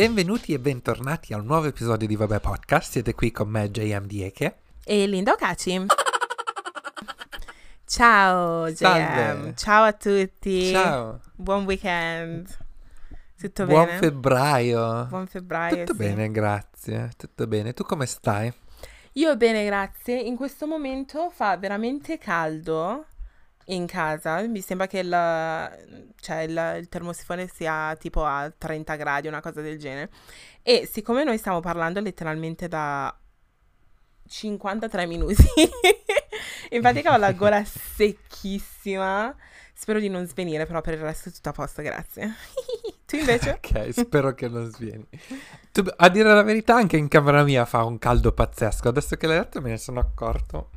Benvenuti e bentornati a un nuovo episodio di Vabbè Podcast. Siete qui con me, JM Dieke. E Linda Ocaci. Ciao JM. Salve. Ciao a tutti. Ciao. Buon weekend. Tutto Buon bene? febbraio. Buon febbraio. Tutto sì. bene, grazie. Tutto bene. Tu come stai? Io bene, grazie. In questo momento fa veramente caldo in casa. Mi sembra che il, cioè il, il termosifone sia tipo a 30 gradi, una cosa del genere. E siccome noi stiamo parlando letteralmente da 53 minuti, in pratica ho la gola secchissima. Spero di non svenire, però per il resto è tutto a posto, grazie. tu invece? Ok, spero che non svieni. Tu- a dire la verità, anche in camera mia fa un caldo pazzesco. Adesso che l'hai detto me ne sono accorto.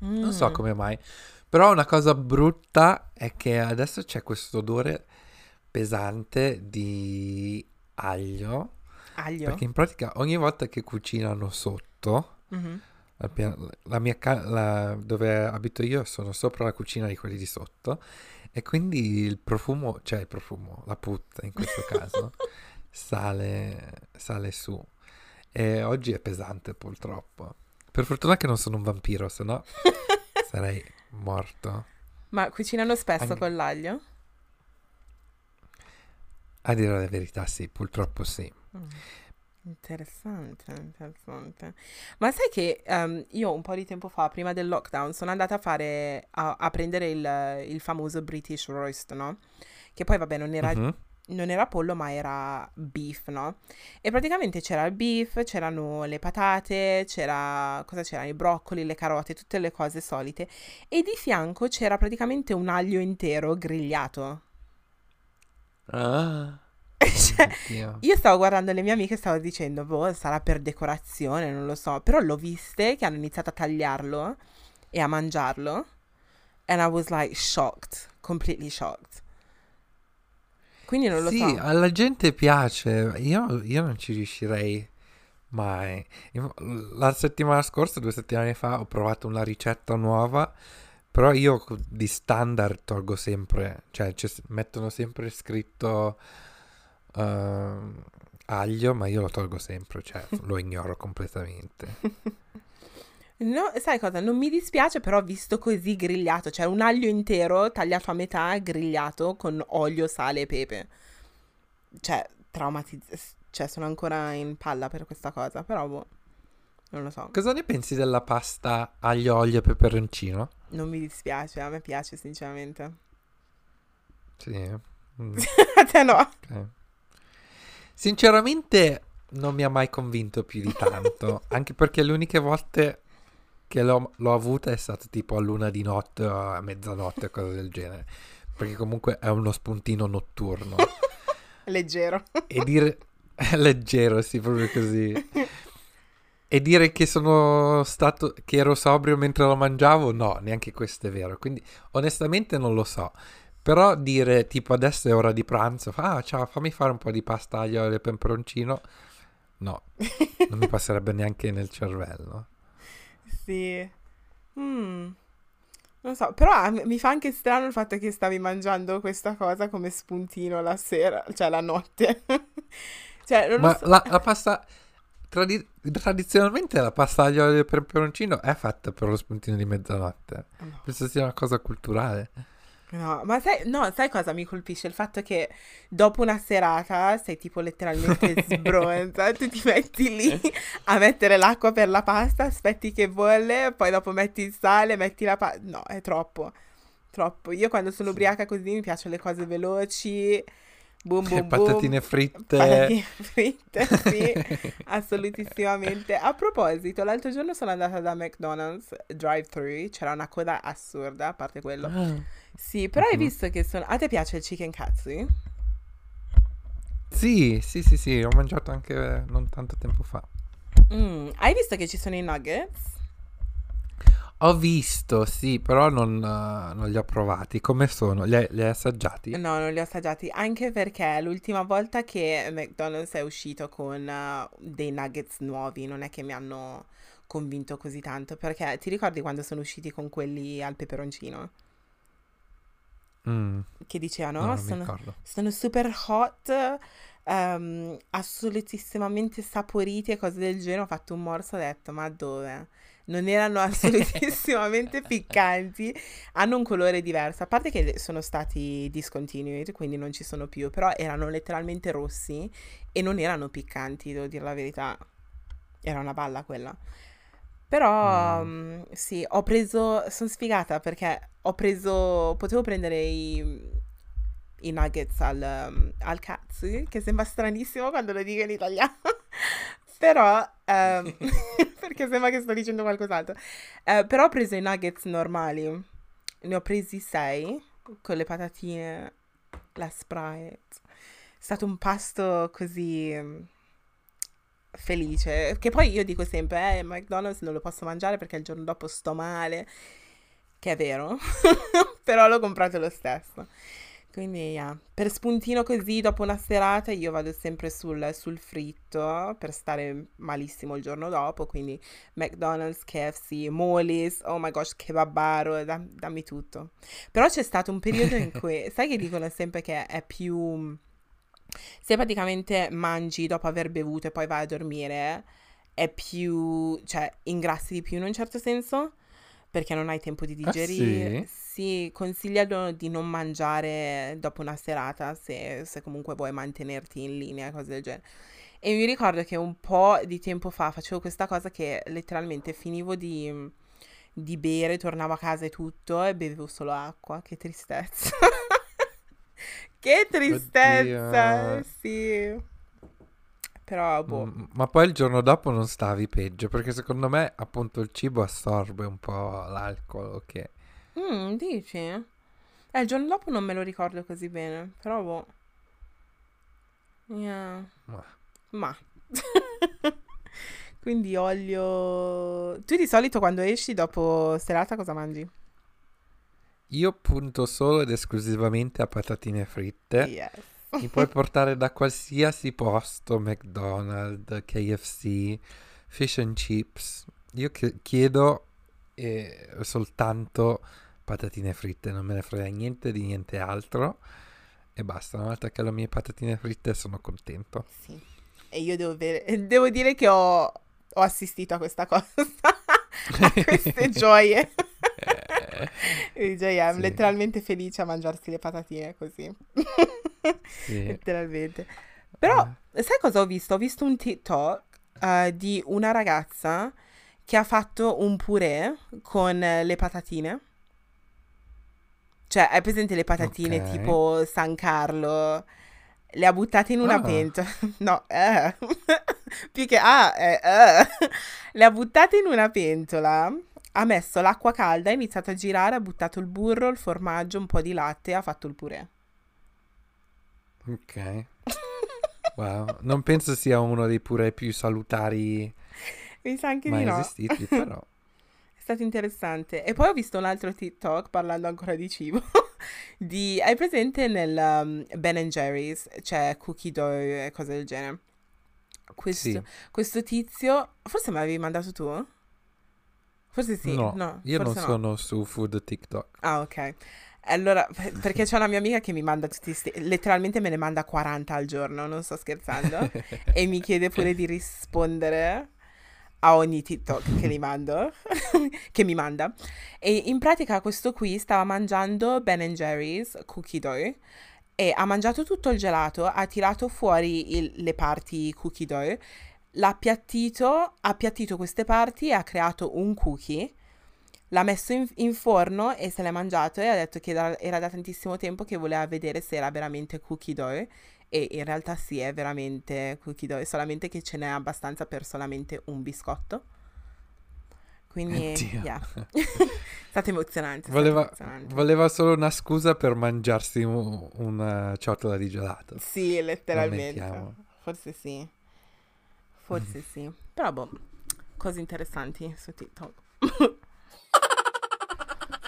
Non so Mm. come mai. Però una cosa brutta è che adesso c'è questo odore pesante di aglio. Aglio? Perché in pratica ogni volta che cucinano sotto, Mhm. la, pia- la mia ca- la- dove abito io sono sopra la cucina di quelli di sotto e quindi il profumo, cioè il profumo, la puzza in questo caso, sale, sale su. E oggi è pesante purtroppo. Per fortuna che non sono un vampiro, se no sarei morto. Ma cucinano spesso Anche- con l'aglio? A dire la verità, sì, purtroppo sì. Mm. Interessante, interessante. Ma sai che ehm, io un po' di tempo fa, prima del lockdown, sono andata a fare, a, a prendere il, il famoso British roast, no? Che poi, vabbè, non era, Mhm. Non era pollo, ma era beef, no? E praticamente c'era il beef, c'erano le patate, c'era, cosa c'erano? I broccoli, le carote, tutte le cose solite. E di fianco c'era praticamente un aglio intero grigliato. Ah, Cioè, oddio. Io stavo guardando le mie amiche e stavo dicendo, boh, sarà per decorazione, non lo so. Però l'ho viste che hanno iniziato a tagliarlo e a mangiarlo. And I was like shocked, completely shocked. Quindi non lo Sì, so. alla gente piace, io, io non ci riuscirei mai. La settimana scorsa, due settimane fa, ho provato una ricetta nuova, però io di standard tolgo sempre, cioè mettono sempre scritto ehm, aglio, ma io lo tolgo sempre, cioè lo ignoro completamente. No, sai cosa? Non mi dispiace, però visto così grigliato, cioè un aglio intero tagliato a metà, grigliato con olio, sale e pepe. Cioè, traumatizzato. Cioè, sono ancora in palla per questa cosa, però boh, non lo so. Cosa ne pensi della pasta aglio, olio e peperoncino? Non mi dispiace, a me piace sinceramente. Sì. mm. A te no. Ok. Sinceramente non mi ha mai convinto più di tanto, anche perché le uniche volte che l'ho, l'ho avuta è stato tipo a luna di notte o a mezzanotte o cose del genere, perché comunque è uno spuntino notturno. Leggero. E dire... è leggero, sì, proprio così. E dire che sono stato... che ero sobrio mentre lo mangiavo, no, neanche questo è vero. Quindi onestamente non lo so. Però dire tipo adesso è ora di pranzo, ah ciao, fammi fare un po' di pasta aglio e peperoncino. No, non mi passerebbe neanche nel cervello. Sì. Mm. Non so, però ah, mi fa anche strano il fatto che stavi mangiando questa cosa come spuntino la sera, cioè la notte. Cioè, non lo Ma so. la, la pasta... tradi- tradizionalmente la pasta aglio e peperoncino è fatta per lo spuntino di mezzanotte. No. Penso sia una cosa culturale. No, ma sai, no, sai cosa mi colpisce? Il fatto che dopo una serata sei tipo letteralmente sbronza, tu ti metti lì a mettere l'acqua per la pasta, aspetti che bolle, poi dopo metti il sale, metti la pasta. No, è troppo, troppo. Io quando sono Sì. ubriaca così mi piacciono le cose veloci, boom boom boom. Patatine fritte. Patatine fritte, sì, assolutissimamente. A proposito, l'altro giorno sono andata da McDonald's drive-thru, c'era una coda assurda, a parte quello. Ah. Sì, però hai Mhm. visto che sono... A te piace il chicken katsu? Sì, sì, sì, sì, ho mangiato anche non tanto tempo fa. Mm, Hai visto che ci sono i nuggets? Ho visto, sì, però non, eh, non li ho provati. Come sono? Li hai, li hai assaggiati? No, non li ho assaggiati, anche perché l'ultima volta che McDonald's è uscito con eh, dei nuggets nuovi non è che mi hanno convinto così tanto, perché ti ricordi quando sono usciti con quelli al peperoncino? Mm, Che dicevano, no, "Oh, non mi sono, sono super hot, ehm, assolutissimamente saporiti e cose del genere. Ho fatto un morso e ho detto, ma dove? Non erano assolutissimamente piccanti, hanno un colore diverso, a parte che sono stati discontinued, quindi non ci sono più, però erano letteralmente rossi e non erano piccanti, devo dire la verità. Era una balla quella. Però Mm. mm, sì, ho preso, sono sfigata perché ho preso, potevo prendere i, i nuggets al, um, al Katsu, che sembra stranissimo quando lo dico in italiano, però, ehm, perché sembra che sto dicendo qualcos'altro. Eh, però ho preso i nuggets normali, ne ho presi sei, con le patatine, la Sprite. È stato un pasto così mm, felice, che poi io dico sempre, eh, McDonald's non lo posso mangiare perché il giorno dopo sto male, che è vero, però l'ho comprato lo stesso. Quindi, yeah. Per spuntino così, dopo una serata, io vado sempre sul, sul fritto per stare malissimo il giorno dopo. Quindi McDonald's, KFC, Molly's, oh my gosh, kebabaro, da- dammi tutto. Però c'è stato un periodo in cui, sai che dicono sempre che è più... Se praticamente mangi dopo aver bevuto e poi vai a dormire, è più... cioè ingrassi di più in un certo senso? perché non hai tempo di Ah digerire. sì? Sì, consigliano di non mangiare dopo una serata se, se comunque vuoi mantenerti in linea, cose del genere. E mi ricordo che un po' di tempo fa facevo questa cosa che letteralmente finivo di, di bere, tornavo a casa e tutto e bevevo solo acqua. Che tristezza. Che tristezza, Oddio. sì. Però, boh. Mm, Ma poi il giorno dopo non stavi peggio, perché secondo me appunto il cibo assorbe un po' l'alcol, che Mm, dici? Eh, il giorno dopo non me lo ricordo così bene, però boh. Yeah. ma- Ma. Quindi olio... Tu di solito quando esci dopo serata cosa mangi? Io punto solo ed esclusivamente a patatine fritte. Yes. Mi puoi portare da qualsiasi posto, McDonald's, KFC, fish and chips. Io chiedo eh, soltanto patatine fritte, non me ne frega niente di niente altro. E basta, una volta che ho le mie patatine fritte sono contento. Sì. E io devo, ver- devo dire che ho, ho assistito a questa cosa, a queste gioie. I'm sì. letteralmente felice a mangiarsi le patatine così. Sì. Letteralmente. Però, Eh, sai cosa ho visto? Ho visto un TikTok eh, di una ragazza che ha fatto un purè con le patatine. Cioè, hai presente le patatine Ok. tipo San Carlo? Le ha buttate in una Ah. pentola. No, eh. Più che ah, eh, eh. Le ha buttate in una pentola. Ha messo l'acqua calda, ha iniziato a girare, ha buttato il burro, il formaggio, un po' di latte ha fatto il purè. ok. Wow. Non penso sia uno dei purè più salutari Mi sa anche di mai no. esistiti, però. È stato interessante. E poi ho visto un altro TikTok parlando ancora di cibo. di, hai presente nel um, Ben Jerry's? C'è cookie dough e cose del genere. Questo, Sì. questo tizio, forse me l'avevi mandato tu? Forse sì, No, no, io non no. sono su food TikTok. Ah, ok. Allora, per- perché c'è una mia amica che mi manda tutti sti... letteralmente me ne manda 40 al giorno, non sto scherzando, e mi chiede pure di rispondere a ogni TikTok che li mando, che mi manda. E in pratica questo qui stava mangiando Ben Jerry's cookie dough e ha mangiato tutto il gelato, ha tirato fuori il- le parti cookie dough, l'ha appiattito, ha appiattito queste parti e ha creato un cookie. L'ha messo in, in forno e se l'è mangiato e ha detto che era, era da tantissimo tempo che voleva vedere se era veramente cookie dough e in realtà sì, è veramente cookie dough, solamente che ce n'è abbastanza per solamente un biscotto. Quindi, yeah. è stato emozionante. Voleva, emozionante. voleva solo una scusa per mangiarsi un- una ciotola di gelato. Sì, letteralmente. Forse sì. Forse sì. Però boh, cose interessanti su TikTok.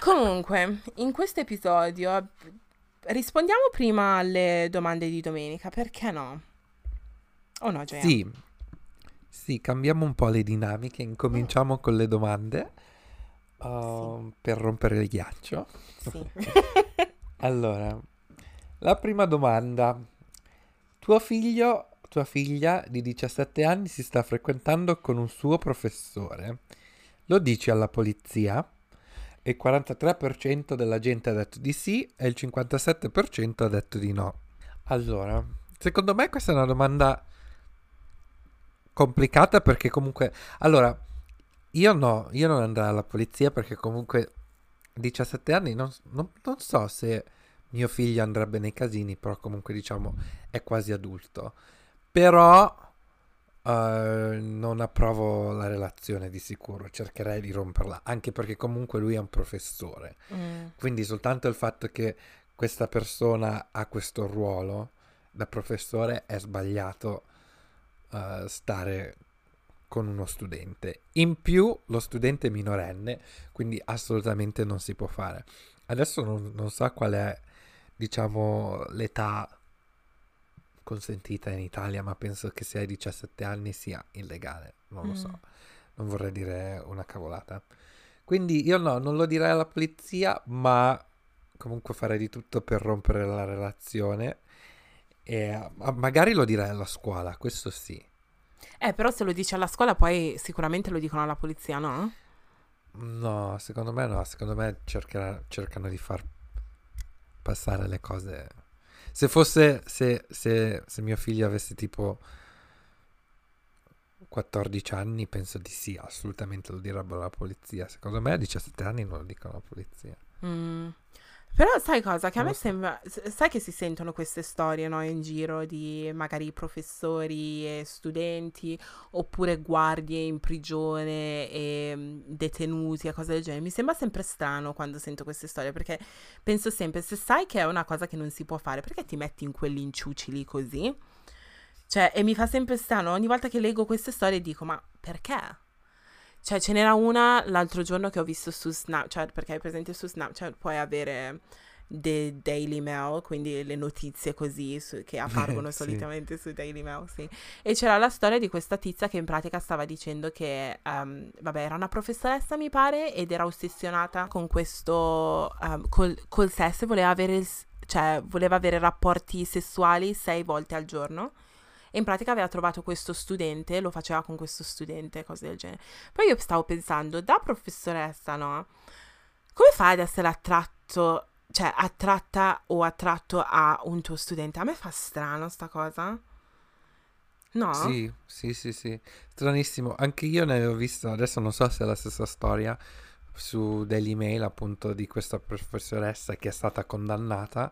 Comunque, in questo episodio rispondiamo prima alle domande di domenica, perché no? O no, Gioia? Sì, sì, cambiamo un po' le dinamiche. Incominciamo con le domande uh, per rompere il ghiaccio. Sì. Allora, la prima domanda. tuo figlio, tua figlia di 17 anni si sta frequentando con un suo professore. Lo dici alla polizia? Il 43% della gente ha detto di sì e il 57% ha detto di no. Allora, secondo me questa è una domanda complicata perché comunque... Allora, io no, io non andrò alla polizia perché comunque 17 anni non, non, non so se mio figlio andrebbe nei casini, però comunque diciamo è quasi adulto. Però uh, non approvo la relazione di sicuro, cercherei di romperla, anche perché comunque lui è un professore. Mm. Quindi soltanto il fatto che questa persona ha questo ruolo da professore è sbagliato uh, stare con uno studente. In più lo studente è minorenne, quindi assolutamente non si può fare. Adesso non, non so qual è, diciamo, l'età consentita in Italia, ma penso che se hai 17 anni sia illegale, non lo mm. so. Non vorrei dire una cavolata. Quindi io no, non lo direi alla polizia, ma comunque farei di tutto per rompere la relazione. E magari lo direi alla scuola, questo sì. Eh, però se lo dici alla scuola poi sicuramente lo dicono alla polizia, no? No, secondo me no, secondo me cercherà, cercano di far passare le cose. Se fosse, se, se, se mio figlio avesse tipo 14 anni, penso di sì, assolutamente lo direbbero alla polizia. Secondo me a 17 anni non lo dicono alla polizia. Mm. Però sai cosa? Che a me sembra... Sai che si sentono queste storie, no? In giro di magari professori e studenti oppure guardie in prigione e mm, detenuti e cose del genere. Mi sembra sempre strano quando sento queste storie perché penso sempre, se sai che è una cosa che non si può fare, perché ti metti in quegli inciucili così? Cioè, e mi fa sempre strano, ogni volta che leggo queste storie dico, ma perché? Cioè, ce n'era una l'altro giorno che ho visto su Snapchat, perché è presente su Snapchat puoi avere The Daily Mail, quindi le notizie così su, che appargono sì. solitamente su Daily Mail, sì. E c'era la storia di questa tizia che in pratica stava dicendo che, um, vabbè, era una professoressa mi pare ed era ossessionata con questo, um, col, col sesso, voleva avere, cioè, voleva avere rapporti sessuali sei volte al giorno e in pratica aveva trovato questo studente, lo faceva con questo studente, cose del genere. Poi io stavo pensando, da professoressa, no? Come fai ad essere attratto, cioè attratta o attratto a un tuo studente? A me fa strano sta cosa. No? Sì, sì, sì, sì. Stranissimo. Anche io ne ho visto, adesso non so se è la stessa storia, su delle email appunto di questa professoressa che è stata condannata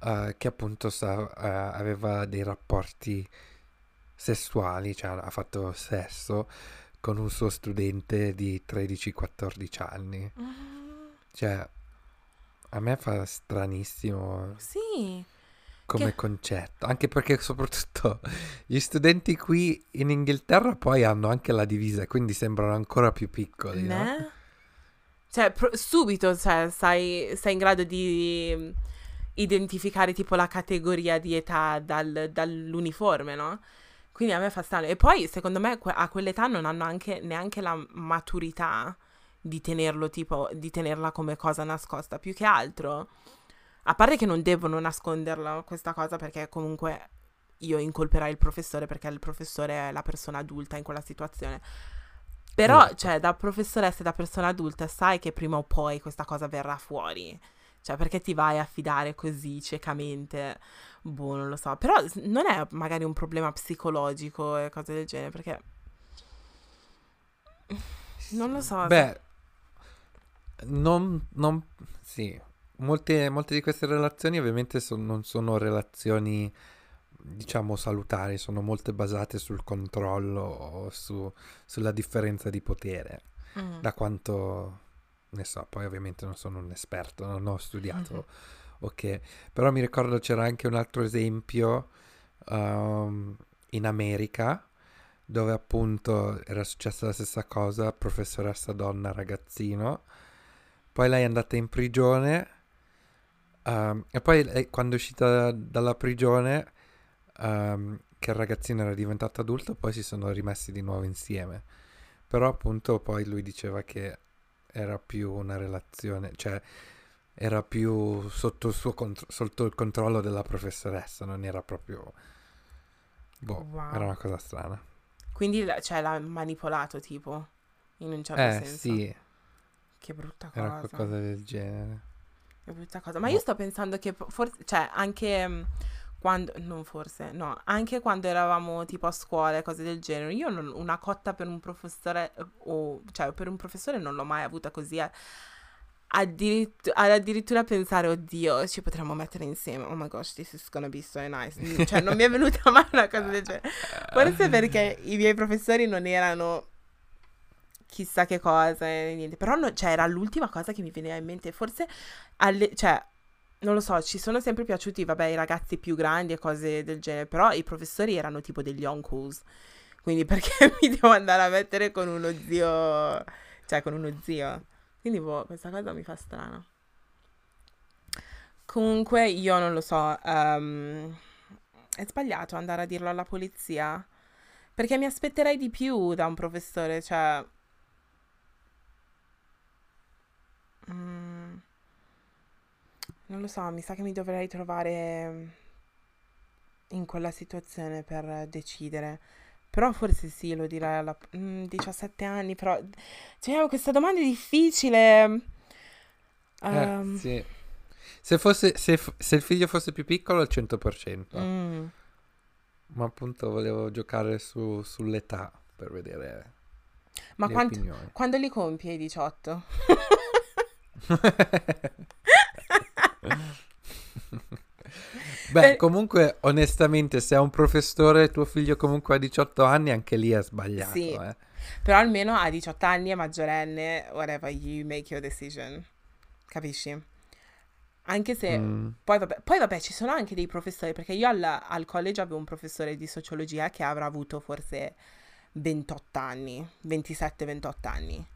uh, che appunto sa, uh, aveva dei rapporti sessuali, cioè ha fatto sesso con un suo studente di 13-14 anni. Mm. Cioè, a me fa stranissimo. Sì. Come che... concetto, anche perché soprattutto gli studenti qui in Inghilterra poi hanno anche la divisa, quindi sembrano ancora più piccoli, ne? no? Cioè, pro- subito cioè, sei, sei in grado di identificare tipo la categoria di età dal, dall'uniforme, no? Quindi a me fa strano. E poi, secondo me, a quell'età non hanno anche, neanche la maturità di tenerlo, tipo, di tenerla come cosa nascosta. Più che altro, a parte che non devono nasconderla questa cosa, perché comunque io incolperai il professore, perché il professore è la persona adulta in quella situazione. Però, cioè, da professoressa e da persona adulta, sai che prima o poi questa cosa verrà fuori. Cioè, perché ti vai a fidare così ciecamente? Boh, non lo so. Però non è magari un problema psicologico e cose del genere, perché... Non lo so. Beh, non... non sì. Molte, molte di queste relazioni ovviamente son, non sono relazioni, diciamo, salutari, sono molte basate sul controllo o su, sulla differenza di potere. Mm. Da quanto ne so, poi ovviamente non sono un esperto, non ho studiato, mm-hmm. ok, però mi ricordo c'era anche un altro esempio um, in America dove appunto era successa la stessa cosa, professoressa donna, ragazzino, poi lei è andata in prigione um, e poi lei, quando è uscita dalla prigione, um, che il ragazzino era diventato adulto, poi si sono rimessi di nuovo insieme. Però appunto poi lui diceva che era più una relazione, cioè era più sotto il, suo contro- sotto il controllo della professoressa, non era proprio Boh, Wow. era una cosa strana. Quindi cioè, l'ha manipolato tipo, in un certo Eh, senso. sì, Che brutta era cosa. qualcosa del genere. Che brutta cosa. Ma Boh. io sto pensando che forse, cioè, anche quando, non forse, no, anche quando eravamo tipo a scuola e cose del genere, io non- una cotta per un professore, eh, o, cioè, per un professore non l'ho mai avuta così. eh. Addirittu- ad addirittura pensare, oddio, ci potremmo mettere insieme. Oh my gosh, this is gonna be so nice. Cioè, non mi è venuta mai una cosa del genere. Forse perché i miei professori non erano chissà che cosa, niente. Però no- cioè, era l'ultima cosa che mi veniva in mente. Forse, alle- cioè, non lo so, ci sono sempre piaciuti, vabbè, i ragazzi più grandi e cose del genere, però i professori erano tipo degli uncles. Quindi perché mi devo andare a mettere con uno zio, cioè con uno zio? Quindi boh, questa cosa mi fa strana. Comunque io non lo so, ehm, è sbagliato andare a dirlo alla polizia? Perché mi aspetterei di più da un professore, cioè... mm, non lo so, mi sa che mi dovrei trovare in quella situazione per decidere. Però forse sì, lo direi alla... mm, 17 anni, però... Cioè, questa domanda è difficile. Eh, Ehm, sì. Se, fosse, se, se il figlio fosse più piccolo al 100%, mm. ma appunto volevo giocare su- sull'età per vedere Ma opinioni. quando li compie i 18? Beh, Eh. comunque, onestamente, se è un professore tuo figlio comunque ha 18 anni, anche lì è sbagliato, Sì. eh. Però almeno a 18 anni è maggiorenne, whatever, you make your decision. Capisci? Anche se... Mm. Poi vabbè, poi vabbè, ci sono anche dei professori, perché io al, al college avevo un professore di sociologia che avrà avuto forse 28 anni, 27-28 anni.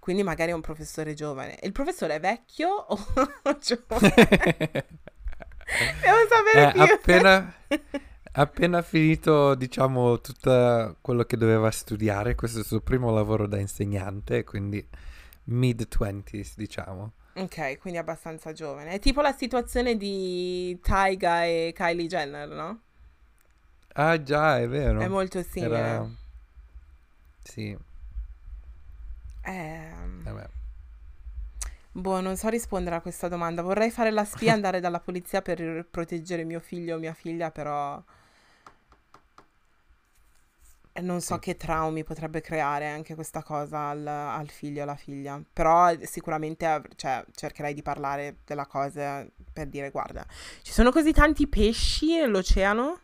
Quindi magari è un professore giovane. Il professore è vecchio o giovane? Devo sapere Eh, più. appena, appena finito, diciamo, tutto quello che doveva studiare, questo è il suo primo lavoro da insegnante, quindi mid-20s, diciamo. Ok, quindi abbastanza giovane. È tipo la situazione di Tyga e Kylie Jenner, no? Ah, già, è vero. È molto simile. Era... Sì, Ehm, vabbè. Boh, non so rispondere a questa domanda. Vorrei fare la spia e andare dalla polizia per proteggere mio figlio o mia figlia, però eh, non so Sì. che traumi potrebbe creare anche questa cosa al, al figlio o alla figlia. Però sicuramente av- cioè, cercherei di parlare della cosa per dire, guarda, ci sono così tanti pesci nell'oceano?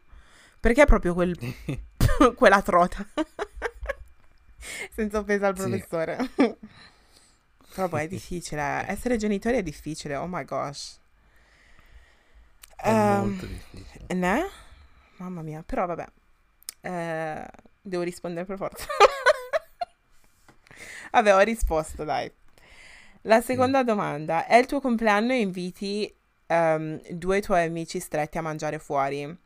Perché proprio quel, quella trota? Senza offesa al Sì. professore. Però poi è difficile. Essere genitori è difficile, oh my gosh. È Ehm, molto difficile. né? Mamma mia, però vabbè. Eh, devo rispondere per forza. vabbè, ho risposto, dai. La seconda domanda. È il tuo compleanno e inviti ehm, due tuoi amici stretti a mangiare fuori?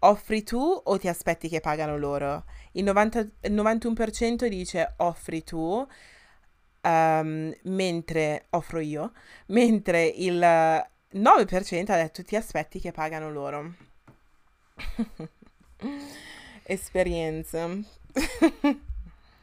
Offri tu o ti aspetti che pagano loro? Il 90 il 91% dice offri tu, ehm, mentre offro io, mentre il 9% ha detto ti aspetti che pagano loro. Esperienze.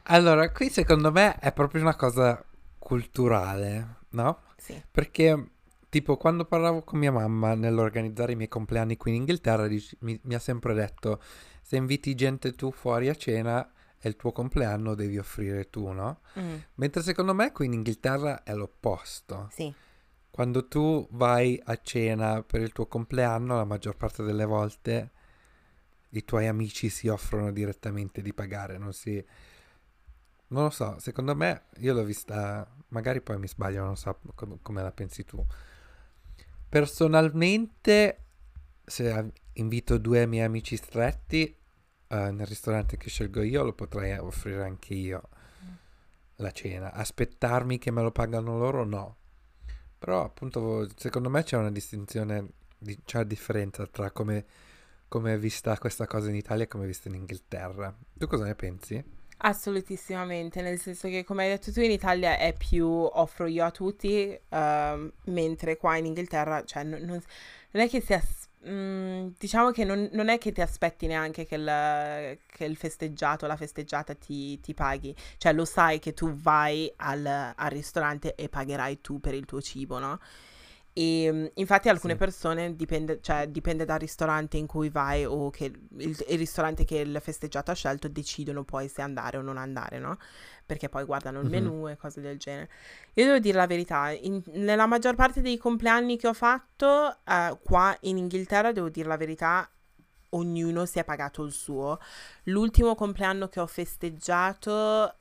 Allora, qui secondo me è proprio una cosa culturale, no? Sì. Perché, tipo, quando parlavo con mia mamma nell'organizzare i miei compleanni qui in Inghilterra, dic- mi, mi ha sempre detto, se inviti gente tu fuori a cena, è il tuo compleanno, devi offrire tu, no? Mm, Mentre secondo me qui in Inghilterra è l'opposto. sì. Quando tu vai a cena per il tuo compleanno, la maggior parte delle volte i tuoi amici si offrono direttamente di pagare, non si... Non lo so, secondo me io l'ho vista, magari poi mi sbaglio, non so com- come la pensi tu. Personalmente, se invito due miei amici stretti eh, nel ristorante che scelgo io, lo potrei offrire anche io la cena. Aspettarmi che me lo pagano loro, no. Però appunto secondo me c'è una distinzione, di- c'è una differenza tra come, come è vista questa cosa in Italia e come è vista in Inghilterra. Tu cosa ne pensi? Assolutissimamente, nel senso che come hai detto tu in Italia è più offro io a tutti, ehm, mentre qua in Inghilterra, cioè non, non- non è che sia, s- mm, diciamo che non, non è che ti aspetti neanche che il, che il festeggiato, la festeggiata ti, ti paghi. Cioè lo sai che tu vai al, al ristorante e pagherai tu per il tuo cibo, no? E mm, infatti alcune Sì. persone dipende, cioè, dipende dal ristorante in cui vai o che il, il ristorante che il festeggiato ha scelto decidono poi se andare o non andare, no? Perché poi guardano il menù e cose del genere. Io devo dire la verità, in- nella maggior parte dei compleanni che ho fatto, eh, qua in Inghilterra, devo dire la verità, ognuno si è pagato il suo. L'ultimo compleanno che ho festeggiato,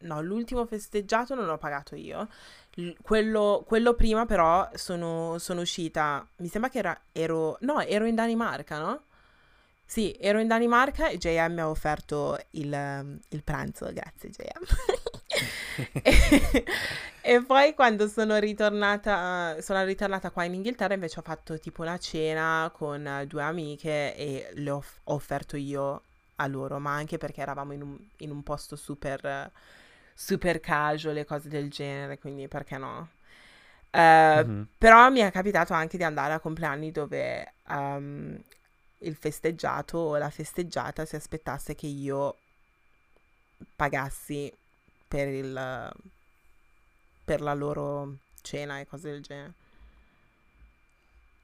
no, l'ultimo festeggiato non l'ho pagato io. L- quello, quello prima però sono, sono uscita, mi sembra che era, ero, no, ero in Danimarca, no? Sì, ero in Danimarca e JM mi ha offerto il, il pranzo, grazie JM. e, e poi quando sono ritornata, sono ritornata qua in Inghilterra invece ho fatto tipo una cena con due amiche e le ho, ho offerto io a loro, ma anche perché eravamo in un, in un posto super, super casual e cose del genere, quindi perché no? Eh, Mhm. però mi è capitato anche di andare a compleanni dove ehm, il festeggiato o la festeggiata si aspettasse che io pagassi per il, per la loro cena e cose del genere.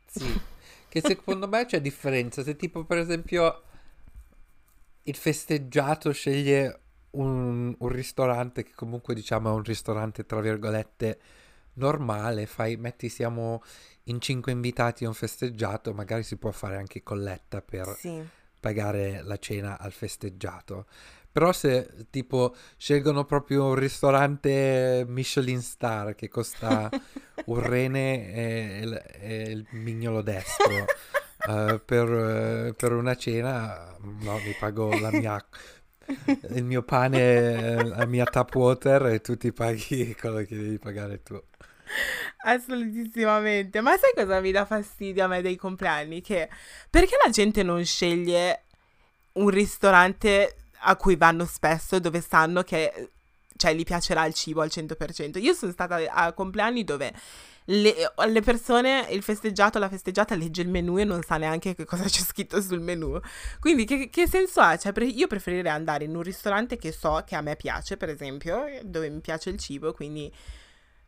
Sì, che secondo me c'è differenza. Se tipo per esempio il festeggiato sceglie un, un ristorante che comunque diciamo è un ristorante tra virgolette normale, fai, metti siamo in cinque invitati a un festeggiato, magari si può fare anche colletta per Sì, pagare la cena al festeggiato. Però se tipo scelgono proprio un ristorante Michelin Star che costa un rene e il, e il mignolo destro eh, per, eh, per una cena, no, mi pago la mia, il mio pane, eh, la mia tap water e tu ti paghi quello che devi pagare tu. assolutissimamente. Ma sai cosa mi dà fastidio a me dei compleanni? Che perché la gente non sceglie un ristorante a cui vanno spesso dove sanno che cioè gli piacerà il cibo al 100%. Io sono stata a compleanni dove le, le persone, il festeggiato, la festeggiata legge il menù e non sa neanche che cosa c'è scritto sul menù. Quindi che, che senso ha? Cioè, pre- io preferirei andare in un ristorante che so che a me piace, per esempio, dove mi piace il cibo, quindi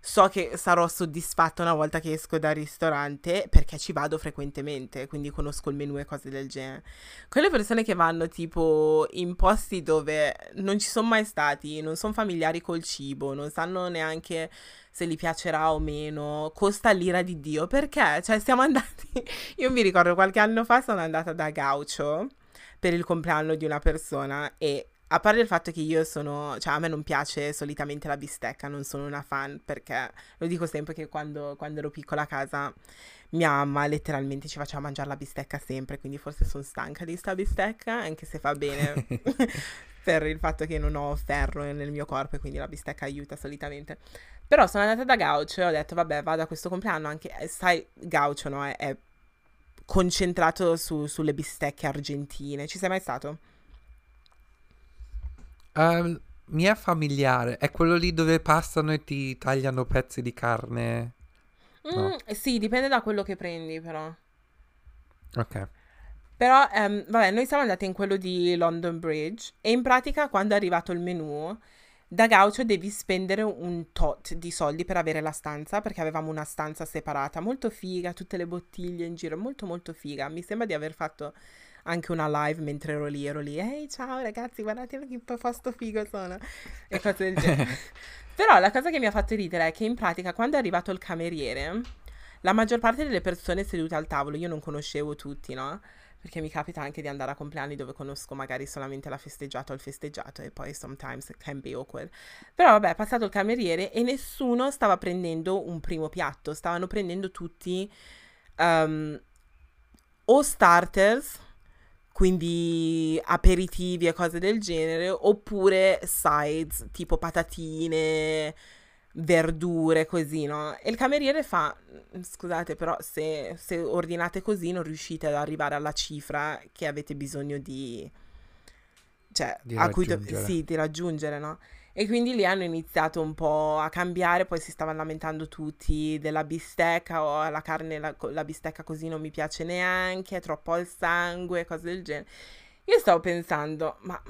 so che sarò soddisfatta una volta che esco dal ristorante perché ci vado frequentemente, quindi conosco il menù e cose del genere. Quelle persone che vanno tipo in posti dove non ci sono mai stati, non sono familiari col cibo, non sanno neanche se gli piacerà o meno, costa l'ira di Dio, perché? Cioè siamo andati, io mi ricordo qualche anno fa sono andata da Gaucho per il compleanno di una persona e a parte il fatto che io sono, cioè a me non piace solitamente la bistecca, non sono una fan perché lo dico sempre che quando, quando ero piccola a casa mia mamma letteralmente ci faceva mangiare la bistecca sempre, quindi forse sono stanca di sta bistecca, anche se fa bene per il fatto che non ho ferro nel mio corpo e quindi la bistecca aiuta solitamente. Però sono andata da Gaucho e ho detto vabbè vado a questo compleanno anche, eh, sai Gaucho no? È, è concentrato su- sulle bistecche argentine, ci sei mai stato? Ehm, mi è familiare, è quello lì dove passano e ti tagliano pezzi di carne. No. Mm, sì, dipende da quello che prendi, però. Ok. Però, ehm, vabbè, noi siamo andati in quello di London Bridge e in pratica quando è arrivato il menù, da Gaucho devi spendere un tot di soldi per avere la stanza, perché avevamo una stanza separata, molto figa, tutte le bottiglie in giro, molto molto figa. Mi sembra di aver fatto anche una live mentre ero lì, ero lì, ehi ciao ragazzi, guardate che posto figo sono, e cose del genere. Però la cosa che mi ha fatto ridere è che in pratica quando è arrivato il cameriere, la maggior parte delle persone sedute al tavolo, io non conoscevo tutti, no? Perché mi capita anche di andare a compleanni dove conosco magari solamente la festeggiata o il festeggiato e poi sometimes it can be awkward. Però vabbè, è passato il cameriere e nessuno stava prendendo un primo piatto, stavano prendendo tutti ehm, o starters, quindi aperitivi e cose del genere, oppure sides tipo patatine, verdure, così, no? E il cameriere fa, scusate, però se, se ordinate così non riuscite ad arrivare alla cifra che avete bisogno di... cioè, Di a cui do- sì, di raggiungere, no? E quindi lì hanno iniziato un po' a cambiare, poi si stavano lamentando tutti della bistecca o oh, la carne, la, la bistecca così non mi piace neanche, è troppo al sangue, cose del genere. Io stavo pensando, ma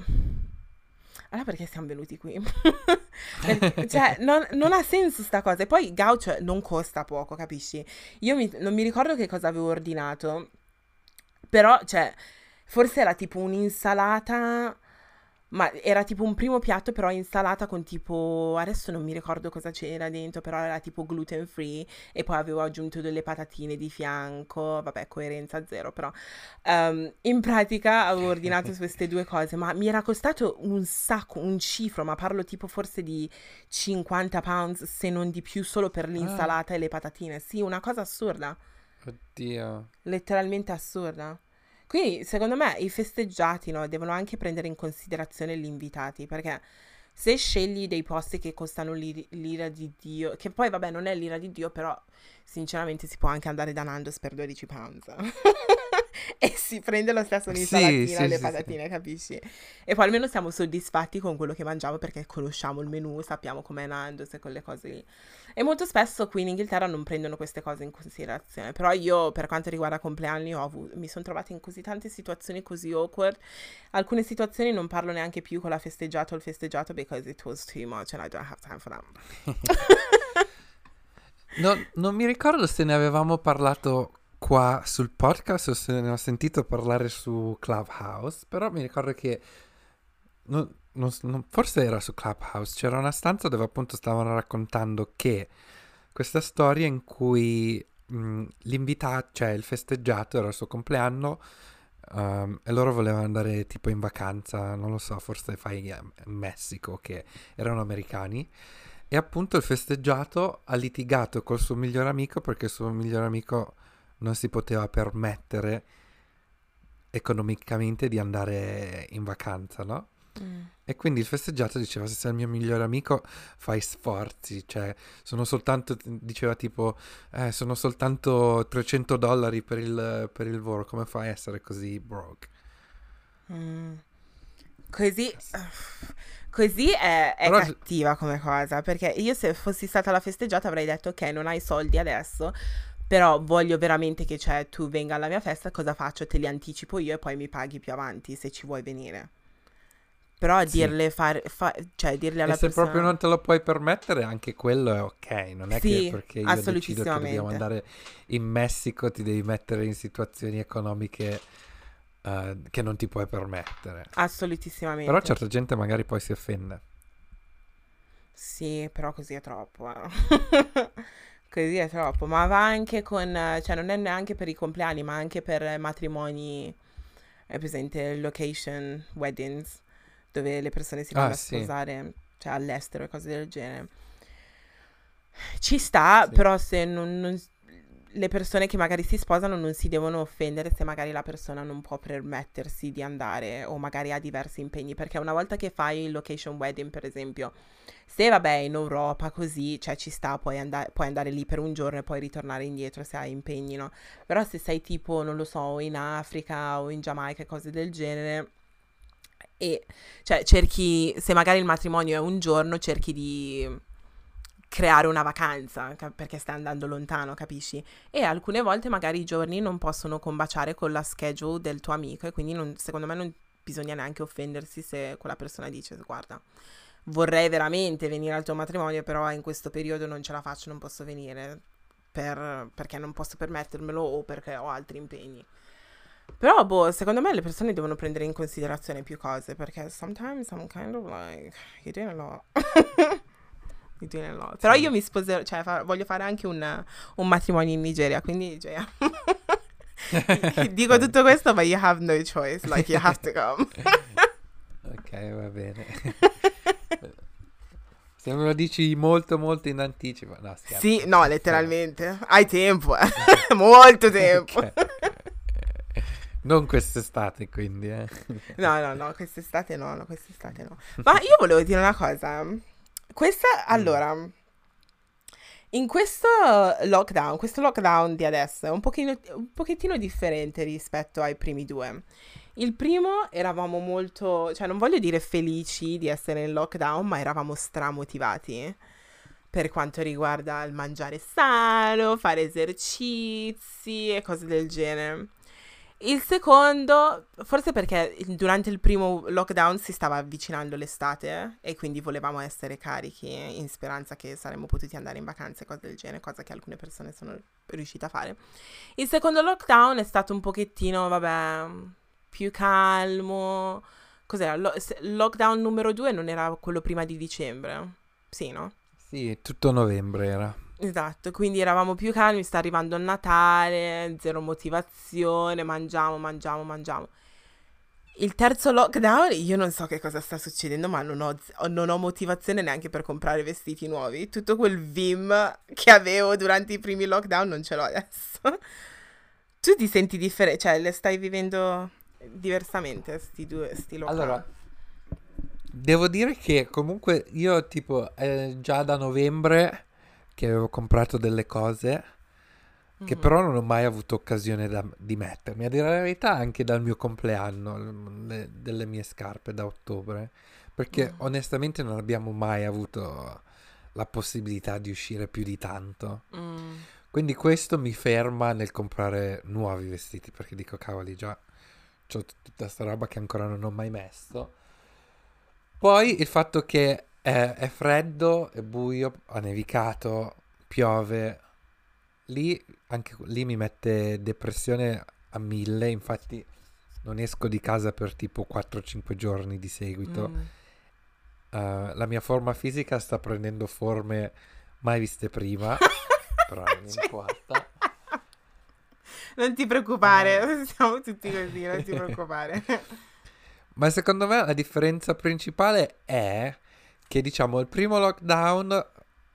allora perché siamo venuti qui? cioè, non, non, ha senso sta cosa. E poi gaucho non costa poco, capisci? Io mi, non mi ricordo che cosa avevo ordinato, però, cioè, forse era tipo un'insalata ma era tipo un primo piatto però insalata con tipo, adesso non mi ricordo cosa c'era dentro, però era tipo gluten free e poi avevo aggiunto delle patatine di fianco, vabbè coerenza zero però. Um, in pratica avevo ordinato queste due cose, ma mi era costato un sacco, un cifro, ma parlo tipo forse di 50 pounds se non di più solo per l'insalata ah. e le patatine. Sì, una cosa assurda. Oddio. Letteralmente assurda. Quindi, secondo me, i festeggiati no, devono anche prendere in considerazione gli invitati, perché se scegli dei posti che costano l'ira di Dio, che poi vabbè non è l'ira di Dio, però sinceramente si può anche andare da Nando's per 12 pounds. e si prende lo stesso un'insalatina sì, sì, le patatine, sì, capisci? E poi almeno siamo soddisfatti con quello che mangiamo perché conosciamo il menù, sappiamo com'è Nando's e quelle cose lì. E molto spesso qui in Inghilterra non prendono queste cose in considerazione. Però io, per quanto riguarda compleanni, avuto, mi sono trovata in così tante situazioni così awkward. Alcune situazioni non parlo neanche più con la festeggiata o il festeggiato because it was too much and I don't have time for that. non, non mi ricordo se ne avevamo parlato qua sul podcast o se ne ho sentito parlare su Clubhouse, però mi ricordo che non, non, non, forse era su Clubhouse, c'era una stanza dove appunto stavano raccontando che questa storia in cui mh, l'invitato, cioè il festeggiato, era il suo compleanno um, e loro volevano andare tipo in vacanza, non lo so, forse fai in Messico, che erano americani. E appunto il festeggiato ha litigato col suo migliore amico perché il suo migliore amico non si poteva permettere economicamente di andare in vacanza, no? Mm. E quindi il festeggiato diceva: Se sei il mio migliore amico, fai sforzi. Cioè, sono soltanto, diceva tipo, eh, sono soltanto 300 dollari per il, per il volo. Come fai a essere così broke? Mm. Così. Così è, è Però... cattiva come cosa. Perché io, se fossi stata la festeggiata, avrei detto: Ok, non hai soldi adesso però voglio veramente che cioè, tu venga alla mia festa, cosa faccio? Te li anticipo io e poi mi paghi più avanti se ci vuoi venire. Però sì. dirle, fare, fa, cioè dirle alla e se persona... proprio non te lo puoi permettere, anche quello è ok. Non è sì, che perché io decido che dobbiamo andare in Messico ti devi mettere in situazioni economiche uh, che non ti puoi permettere. Assolutissimamente. Però certa gente magari poi si offende. Sì, però così è troppo. Eh. Così è troppo, ma va anche con, cioè non è neanche per i compleanni, ma anche per matrimoni, è presente location weddings, dove le persone si vanno ah, a sposare, sì. cioè all'estero e cose del genere. Ci sta, sì. però se non, non, le persone che magari si sposano non si devono offendere se magari la persona non può permettersi di andare o magari ha diversi impegni, perché una volta che fai il location wedding, per esempio, se vabbè in Europa così, cioè ci sta, puoi, and- puoi andare lì per un giorno e poi ritornare indietro se hai impegni, no? Però se sei tipo, non lo so, in Africa o in Giamaica e cose del genere e cioè cerchi, se magari il matrimonio è un giorno, cerchi di creare una vacanza perché stai andando lontano, capisci? E alcune volte magari i giorni non possono combaciare con la schedule del tuo amico e quindi non, secondo me non bisogna neanche offendersi se quella persona dice guarda vorrei veramente venire al tuo matrimonio però in questo periodo non ce la faccio, non posso venire per, perché non posso permettermelo o perché ho altri impegni. Però, boh, secondo me le persone devono prendere in considerazione più cose perché sometimes I'm kind of like, you're doing a lot. di Gene Però io mi sposerò, cioè fa, voglio fare anche un, un, matrimonio in Nigeria, quindi cioè, dico tutto questo, ma you have no choice, like you have to come. ok, va bene. Se me lo dici molto molto in anticipo, no, scherzo. Sì, no, letteralmente. Hai tempo, eh. molto tempo. Okay. Non quest'estate, quindi, eh. No, no, no, quest'estate no, no, quest'estate no. Ma io volevo dire una cosa. Questa, mm. allora, In questo lockdown, questo lockdown di adesso è un, pochino, un pochettino differente rispetto ai primi due. Il primo eravamo molto, cioè non voglio dire felici di essere in lockdown, ma eravamo stramotivati per quanto riguarda il mangiare sano, fare esercizi e cose del genere. Il secondo, forse perché durante il primo lockdown si stava avvicinando l'estate e quindi volevamo essere carichi in speranza che saremmo potuti andare in vacanze e cose del genere, cosa che alcune persone sono riuscite a fare. Il secondo lockdown è stato un pochettino, vabbè, più calmo. Cos'era? Lo- lockdown numero due non era quello prima di dicembre? Sì, no? Sì, tutto novembre era. Esatto, quindi eravamo più calmi, sta arrivando il Natale, zero motivazione, mangiamo, mangiamo, mangiamo. Il terzo lockdown, io non so che cosa sta succedendo, ma non ho, non ho motivazione neanche per comprare vestiti nuovi. Tutto quel vim che avevo durante i primi lockdown non ce l'ho adesso. Tu ti senti differente, cioè le stai vivendo diversamente, sti due, sti lockdown? Allora, devo dire che comunque io tipo eh, già da novembre che avevo comprato delle cose che mm-hmm. però non ho mai avuto occasione da, di mettermi. A dire la verità, anche dal mio compleanno, le, delle mie scarpe da ottobre, perché mm. onestamente non abbiamo mai avuto la possibilità di uscire più di tanto. Mm. Quindi questo mi ferma nel comprare nuovi vestiti, perché dico, cavoli, già ho tutta questa roba che ancora non ho mai messo. Poi il fatto che è, è freddo, è buio, ha nevicato, piove. Lì, anche lì mi mette depressione a mille, infatti non esco di casa per tipo 4-5 giorni di seguito. Mm. Uh, la mia forma fisica sta prendendo forme mai viste prima, però non cioè... importa. Non ti preoccupare, no. siamo tutti così, non ti preoccupare. Ma secondo me la differenza principale è che diciamo il primo lockdown,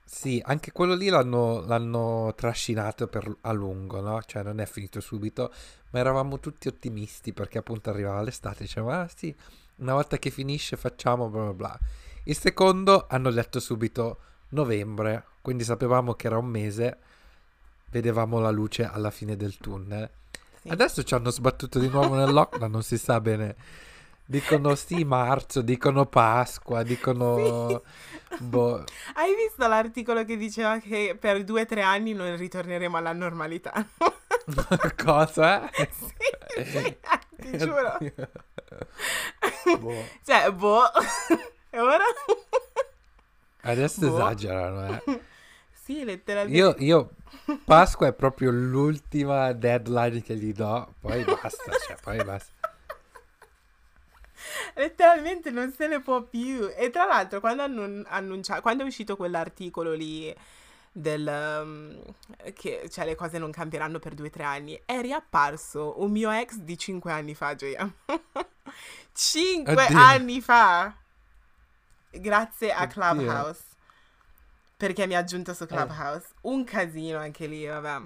sì, anche quello lì l'hanno, l'hanno trascinato per, a lungo, no? Cioè non è finito subito, ma eravamo tutti ottimisti perché appunto arrivava l'estate, dicevamo, ah sì, una volta che finisce facciamo bla bla bla. Il secondo hanno detto subito novembre, quindi sapevamo che era un mese, vedevamo la luce alla fine del tunnel. Sì. Adesso ci hanno sbattuto di nuovo nel lockdown, non si sa bene Dicono sì marzo, dicono Pasqua, dicono... Sì. Boh. Hai visto l'articolo che diceva che per due o tre anni non ritorneremo alla normalità? Cosa? Sì, sì, ti giuro. boh. Cioè, boh. E ora? Adesso boh. esagerano, eh. Sì, letteralmente. Io, io, Pasqua è proprio l'ultima deadline che gli do, poi basta, cioè, poi basta. Letteralmente non se ne può più. E tra l'altro, quando, annun- annuncia- quando è uscito quell'articolo lì del um, che cioè, le cose non cambieranno per due o tre anni, è riapparso un mio ex di cinque anni fa, Gioia. cinque Oddio. anni fa! Grazie a Oddio. Clubhouse. Perché mi ha aggiunto su eh. Clubhouse. Eh. Un casino anche lì, vabbè.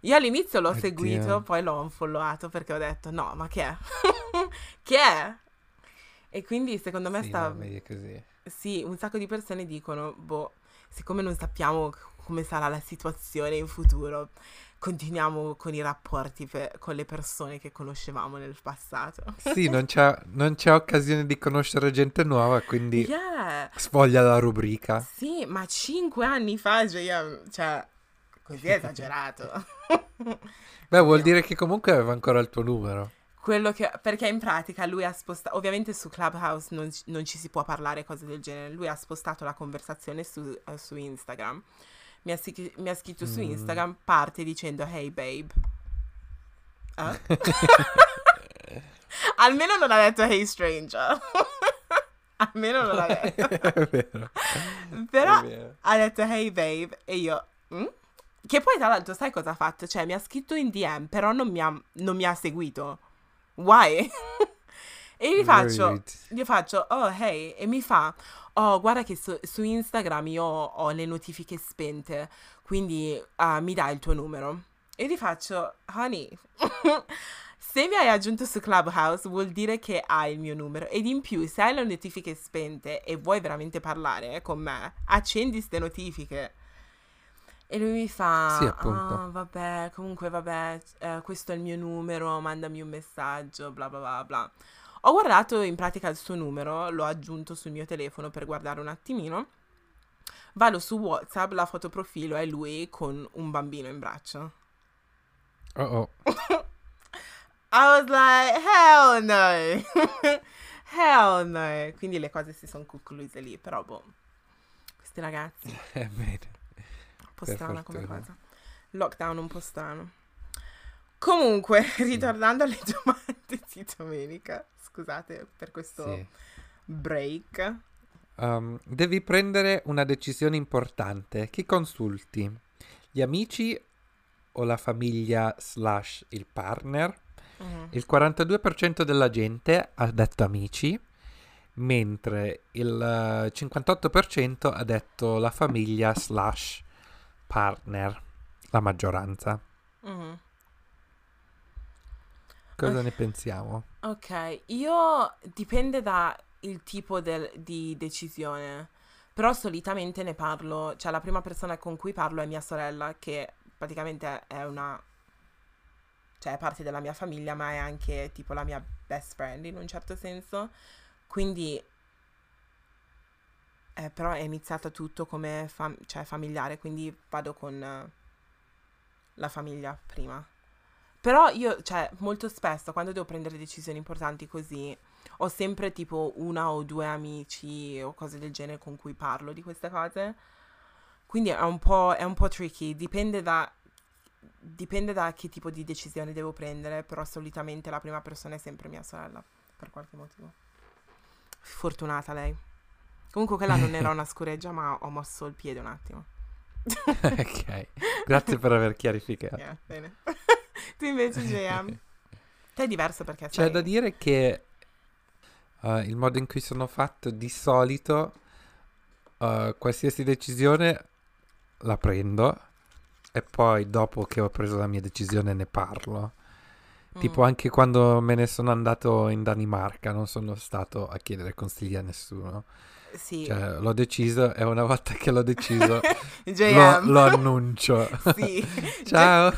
Io all'inizio l'ho Oddio. seguito, poi l'ho unfollowato perché ho detto no, ma che è? che è? E quindi secondo me sì, sta... Sì, un sacco di persone dicono, boh, siccome non sappiamo come sarà la situazione in futuro, continuiamo con i rapporti per, con le persone che conoscevamo nel passato. Sì, non c'è, non c'è occasione di conoscere gente nuova, quindi yeah. sfoglia la rubrica. Sì, ma cinque anni fa, cioè, cioè così è esagerato. Beh, vuol dire che comunque aveva ancora il tuo numero. Quello che, perché in pratica lui ha spostato, ovviamente su Clubhouse non, non, ci si può parlare cose del genere, lui ha spostato la conversazione su, uh, su Instagram, mi ha, mi ha scritto mm. su Instagram, parte dicendo hey babe. Eh? Almeno non ha detto hey stranger. Almeno non l'ha detto. Però ha detto hey babe e io... Mm? Che poi tra l'altro sai cosa ha fatto? Cioè mi ha scritto in DM però non mi ha, non mi ha seguito why? e gli faccio, gli faccio, oh hey, e mi fa, oh guarda che su, su Instagram io ho le notifiche spente, quindi uh, mi dai il tuo numero. E gli faccio, honey, se mi hai aggiunto su Clubhouse vuol dire che hai il mio numero ed in più se hai le notifiche spente e vuoi veramente parlare con me, accendi queste notifiche. E lui mi fa, Sì, appunto. "Ah, vabbè, comunque vabbè, eh, questo è il mio numero, mandami un messaggio, bla bla bla bla. Ho guardato in pratica il suo numero, l'ho aggiunto sul mio telefono per guardare un attimino. Vado su WhatsApp, la foto profilo è lui con un bambino in braccio. Oh oh. I was like, hell no, hell no. Quindi le cose si sono concluse lì, però boh, questi ragazzi, È bene. Po' Per strana come fortuna. cosa. Lockdown un po' strano. Comunque, ritornando alle domande di domenica, scusate per questo Sì. break. Um, devi prendere una decisione importante. Chi consulti? Gli amici o la famiglia slash il partner? Mhm. Il 42% della gente ha detto amici, mentre il eh, 58% ha detto la famiglia slash partner, la maggioranza. Mhm. Cosa Ok. ne pensiamo? Ok, io dipende da il tipo del- di decisione, però solitamente ne parlo, cioè la prima persona con cui parlo è mia sorella, che praticamente è una, cioè è parte della mia famiglia, ma è anche tipo la mia best friend in un certo senso, quindi, eh, però è iniziato tutto come fam- cioè familiare, quindi vado con eh, la famiglia prima. Però io, cioè, molto spesso quando devo prendere decisioni importanti così, ho sempre tipo una o due amici o cose del genere con cui parlo di queste cose. Quindi è un po', è un po' tricky, dipende da, dipende da che tipo di decisione devo prendere, però solitamente la prima persona è sempre mia sorella, per qualche motivo. Fortunata lei. Comunque quella non era una scureggia, ma ho mosso il piede un attimo. ok, grazie per aver chiarificato. Yeah, bene. tu invece, JM, te è diverso perché C'è sei... da dire che uh, il modo in cui sono fatto di solito, uh, qualsiasi decisione la prendo e poi dopo che ho preso la mia decisione ne parlo. Tipo Mm. anche quando me ne sono andato in Danimarca non sono stato a chiedere consigli a nessuno. Sì. Cioè l'ho deciso e una volta che l'ho deciso lo, lo annuncio. Sì. Ciao.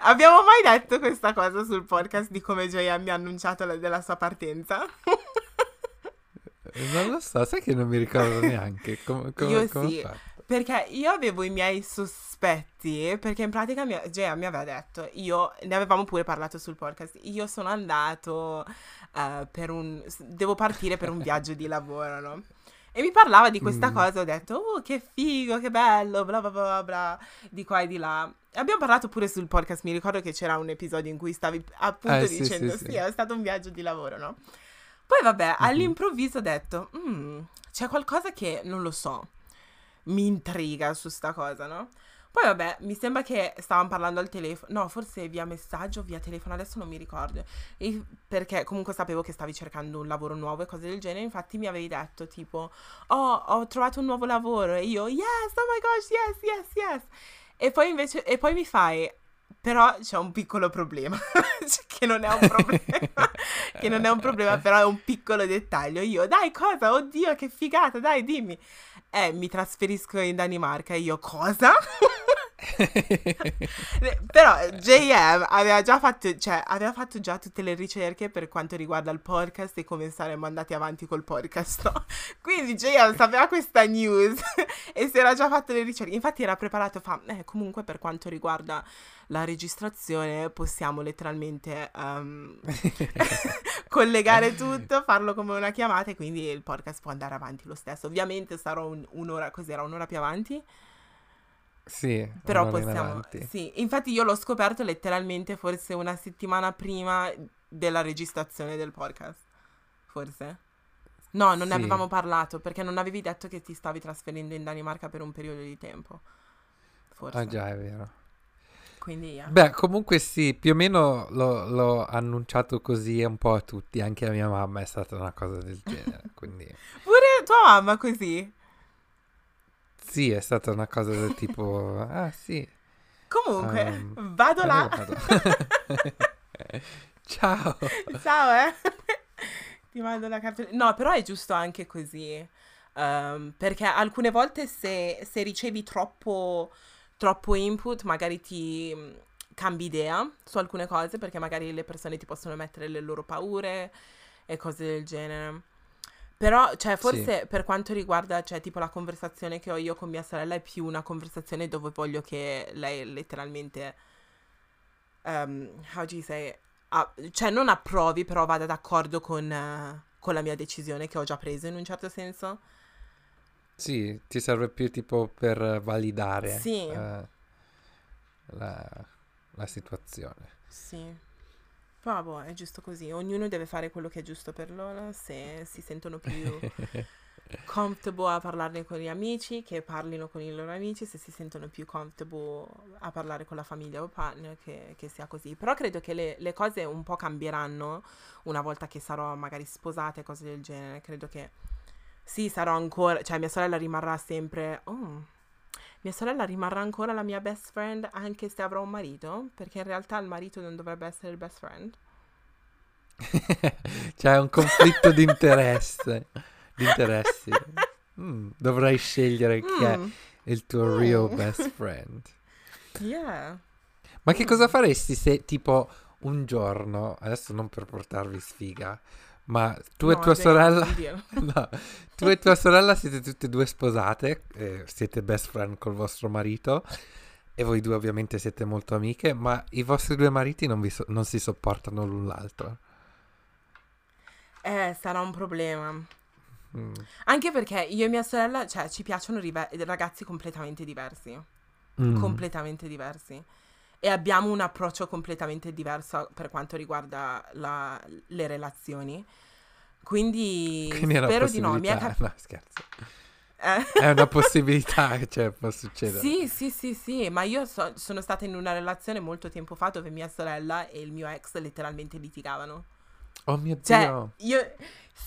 Abbiamo mai detto questa cosa sul podcast di come JM mi ha annunciato la- della sua partenza? non lo so, sai che non mi ricordo neanche come, come, Io come ho sì. Perché io avevo i miei sospetti, perché in pratica mia, JM mi aveva detto, io, ne avevamo pure parlato sul podcast, io sono andato eh, per un, devo partire per un viaggio di lavoro, no? E mi parlava di questa Mm. cosa, ho detto, oh che figo, che bello, bla bla bla bla, di qua e di là. Abbiamo parlato pure sul podcast, mi ricordo che c'era un episodio in cui stavi appunto Eh, sì, dicendo, sì, sì, sì. è stato un viaggio di lavoro, no? Poi vabbè, Mhm. all'improvviso ho detto, "Mm, c'è qualcosa che non lo so, mi intriga su sta cosa, no? Poi vabbè, mi sembra che stavamo parlando al telefono, no, forse via messaggio o via telefono, adesso non mi ricordo, E- perché comunque sapevo che stavi cercando un lavoro nuovo e cose del genere, infatti mi avevi detto tipo, oh, ho trovato un nuovo lavoro e io, yes, oh my gosh, yes, yes, yes. E poi invece, e poi mi fai, però c'è un piccolo problema, Cioè, che non è un problema, che non è un problema, però è un piccolo dettaglio. Io, dai, cosa? Oddio, che figata, dai, dimmi. Eh, mi trasferisco in Danimarca e io, cosa? Però JM aveva già fatto, cioè, aveva fatto già tutte le ricerche per quanto riguarda il podcast e come saremmo andati avanti col podcast, no? Quindi JM sapeva questa news e si era già fatto le ricerche. Infatti era preparato, fa, eh, comunque per quanto riguarda la registrazione possiamo letteralmente ehm, collegare tutto, farlo come una chiamata e quindi il podcast può andare avanti lo stesso. Ovviamente sarò un- un'ora, cos'era, un'ora più avanti? Sì, Però in possiamo, avanti. sì, infatti io l'ho scoperto letteralmente forse una settimana prima della registrazione del podcast, forse. No, non ne Sì. avevamo parlato perché non avevi detto che ti stavi trasferendo in Danimarca per un periodo di tempo. Forse. Ah già, è vero. Quindi, yeah. Beh, comunque sì, più o meno l'ho, l'ho annunciato così un po' a tutti, anche a mia mamma è stata una cosa del genere, quindi Pure tua mamma così. Sì, è stata una cosa del tipo, ah sì, Comunque, Ehm, vado là. vado. Ciao. Ciao, eh. Ti mando la carta. No, però è giusto anche così. ehm, perché alcune volte se, se ricevi troppo, troppo input magari ti mh, cambi idea su alcune cose perché magari le persone ti possono mettere le loro paure e cose del genere. Però, cioè, forse per quanto riguarda, cioè, tipo la conversazione che ho io con mia sorella è più una conversazione dove voglio che lei letteralmente, um, how do you say, ah, cioè non approvi, però vada d'accordo con, eh, con la mia decisione che ho già preso in un certo senso. Sì, ti serve più tipo per validare Sì, eh, la, la situazione. sì. Però boh, è giusto così. Ognuno deve fare quello che è giusto per loro. Se si sentono più comfortable a parlarne con gli amici, che parlino con i loro amici. Se si sentono più comfortable a parlare con la famiglia o partner, che, che sia così. Però credo che le, le cose un po' cambieranno una volta che sarò magari sposata e cose del genere. Credo che sì, sarò ancora, cioè mia sorella rimarrà sempre... Oh, mia sorella rimarrà ancora la mia best friend anche se avrò un marito? Perché in realtà il marito non dovrebbe essere il best friend. C'è un conflitto di interesse, di interessi. Mm, dovrai scegliere chi è Mm, il tuo real mm. best friend. Yeah. Ma che cosa Mm. faresti se tipo un giorno, adesso non per portarvi sfiga, ma tu e No, tua Jay, sorella, no, tu e tua sorella siete tutte e due sposate, eh, siete best friend col vostro marito e voi due ovviamente siete molto amiche, ma i vostri due mariti non, vi so- non si sopportano l'un l'altro. Eh, sarà un problema. Mm. Anche perché io e mia sorella, cioè, ci piacciono rive- ragazzi completamente diversi. Mm. Completamente diversi. E abbiamo un approccio completamente diverso per quanto riguarda la- le relazioni. Quindi Quindi spero di no. Mi è cap- No, scherzo. Eh? È una possibilità, cioè può succedere. Sì, sì, sì, sì, ma io so- sono stata in una relazione molto tempo fa dove mia sorella e il mio ex letteralmente litigavano. Oh mio Cioè, Dio. io...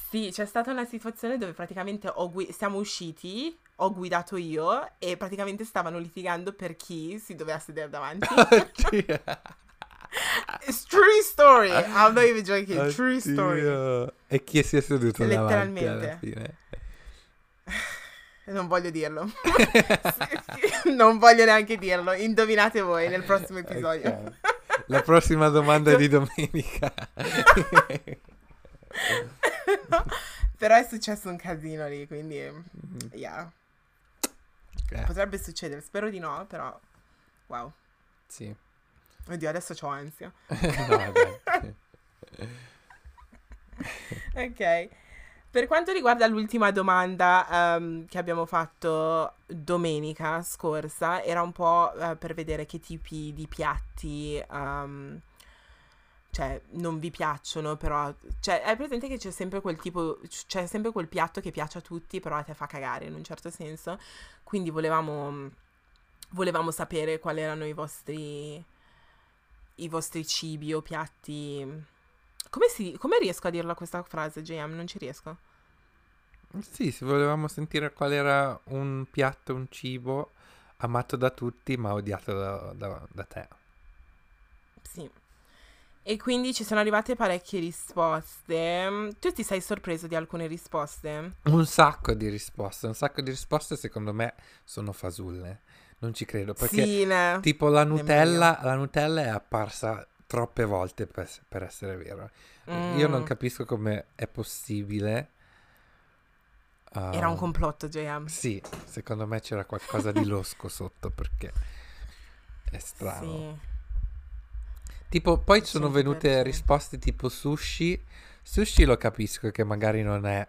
Sì, c'è stata una situazione dove praticamente ho gui- siamo usciti, ho guidato io e praticamente stavano litigando per chi si doveva sedere davanti. Oddio. It's true story, I'm not even joking, true story. Oddio. E chi si è seduto Letteralmente. fine? Non voglio dirlo. non voglio neanche dirlo. Indovinate voi nel prossimo episodio. Ok. La prossima domanda è di domenica. Però è successo un casino lì, quindi Mm, yeah. ok, Potrebbe succedere, spero di no, però wow. Sì. Oddio, adesso ho ansia. No. Ok. Per quanto riguarda l'ultima domanda ehm, che abbiamo fatto domenica scorsa, era un po' eh, per vedere che tipi di piatti, ehm, cioè, non vi piacciono, però, cioè, è presente che c'è sempre quel tipo, c'è sempre quel piatto che piace a tutti, però a te fa cagare in un certo senso. Quindi volevamo, volevamo sapere quali erano i vostri, i vostri cibi o piatti. Come, si, come riesco a dirla questa frase, JM? Non ci riesco. Sì, se volevamo sentire qual era un piatto, un cibo amato da tutti ma odiato da, da- da te. Sì. E quindi ci sono arrivate parecchie risposte. Tu ti sei sorpreso di alcune risposte? Un sacco di risposte, un sacco di risposte secondo me sono fasulle. Non ci credo perché Sì, ne. tipo la Nutella, la Nutella è apparsa troppe volte per, per essere vero. Io non Mm. capisco come è possibile. Era un ah, complotto, JM. Sì, secondo me c'era qualcosa di losco sotto perché è strano. Sì. Tipo, poi ci sono venute 100%. risposte tipo sushi. Sushi lo capisco che magari non è,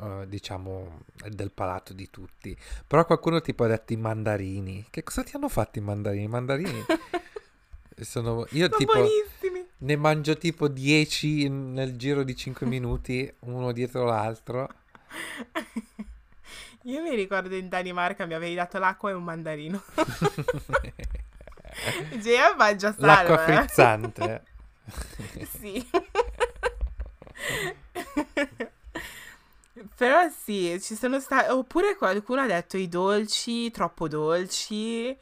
eh, diciamo, del palato di tutti. Però qualcuno tipo ha detto i mandarini. Che cosa ti hanno fatto i mandarini? I mandarini sono... Io Sono tipo buonissimi. ne mangio tipo 10 nel giro di 5 minuti, uno dietro l'altro. Io mi ricordo in Danimarca mi avevi dato l'acqua e un mandarino. JM mangia L'acqua salve. eh. frizzante. Sì. Però sì, ci sono stati... Oppure qualcuno ha detto i dolci, troppo dolci,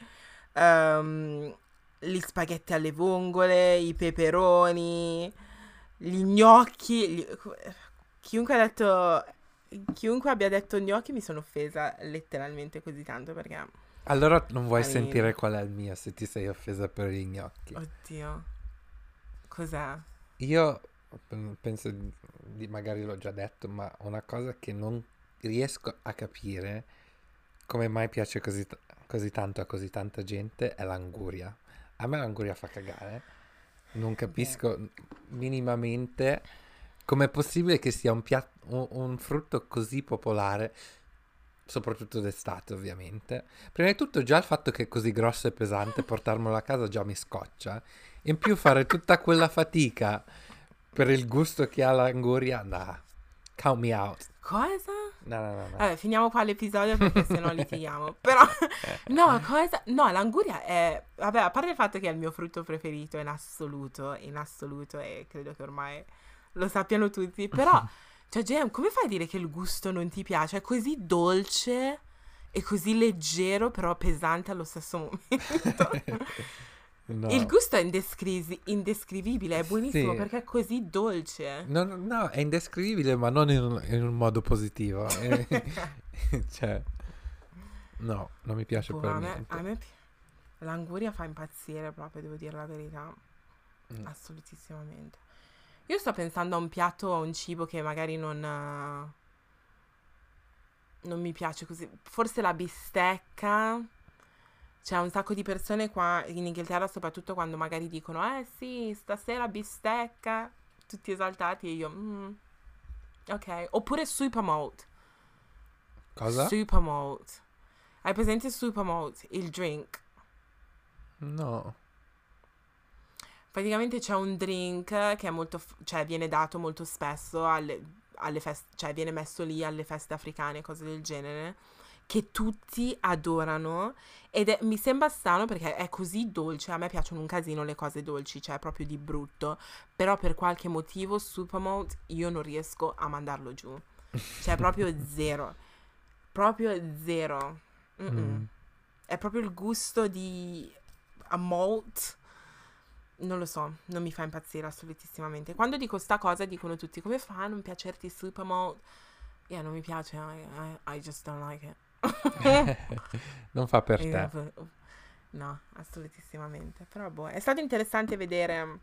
ehm, gli spaghetti alle vongole, i peperoni, gli gnocchi. gli- Chiunque ha detto... Chiunque abbia detto gnocchi mi sono offesa letteralmente così tanto perché... Allora non vuoi mean- sentire qual è il mio se ti sei offesa per gli gnocchi. Oddio. Cos'è? Io pen- penso di- magari l'ho già detto, ma una cosa che non riesco a capire come mai piace così, t- così tanto a così tanta gente è l'anguria. A me l'anguria fa cagare. Non capisco minimamente com'è possibile che sia un, piat- un, un frutto così popolare, soprattutto d'estate ovviamente. Prima di tutto già il fatto che è così grosso e pesante, portarmelo a casa già mi scoccia. In più fare tutta quella fatica per il gusto che ha l'anguria, nah, count me out. Cosa? No, no, no, no. Vabbè, finiamo qua l'episodio perché sennò litighiamo. Però, no, cosa? No, l'anguria è... Vabbè, a parte il fatto che è il mio frutto preferito in assoluto, in assoluto, e credo che ormai lo sappiano tutti, però, cioè, Gem, come fai a dire che il gusto non ti piace? È così dolce e così leggero, però pesante allo stesso momento. No. Il gusto è indescri- indescrivibile, è buonissimo Sì. perché è così dolce. No, no, no, è indescrivibile, ma non in un, in un modo positivo. Eh, cioè, no, non mi piace per a me, niente. a me pi- l'anguria fa impazzire proprio, devo dire la verità. Mm. Assolutissimamente. Io sto pensando a un piatto, a un cibo che magari non, eh, non mi piace così. Forse la bistecca. C'è un sacco di persone qua in Inghilterra, soprattutto quando magari dicono, eh sì, stasera bistecca, tutti esaltati e io, "Mm, ok. Oppure super malt. Cosa? Super malt. Hai presente super malt, il drink? No. Praticamente c'è un drink che è molto, cioè viene dato molto spesso alle, alle feste, cioè viene messo lì alle feste africane, cose del genere, che tutti adorano ed è- mi sembra strano perché è così dolce, a me piacciono un casino le cose dolci, cioè proprio di brutto, però per qualche motivo Supermalt io non riesco a mandarlo giù, cioè proprio zero, proprio zero. Mm. è proprio il gusto di a malt. Non lo so, non mi fa impazzire assolutissimamente. Quando dico sta cosa dicono tutti come fa a non piacerti super malt? Yeah, non mi piace, I, I- I just don't like it. non fa per te. v- No, assolutissimamente. Però boh, è stato interessante vedere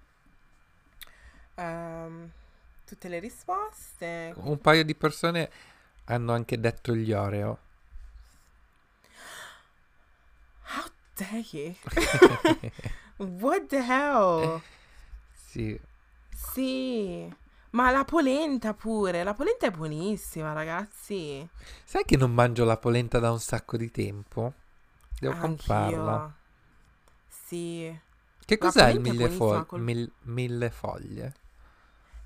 ehm, tutte le risposte. Un paio di persone hanno anche detto gli Oreo. How dare you? What the hell? Sì. Sì, ma la polenta pure. La polenta è buonissima, ragazzi. Sai che non mangio la polenta da un sacco di tempo? Devo Anch'io. comprarla. Sì. Che La cos'è il mille, fo- col- mil- mille foglie?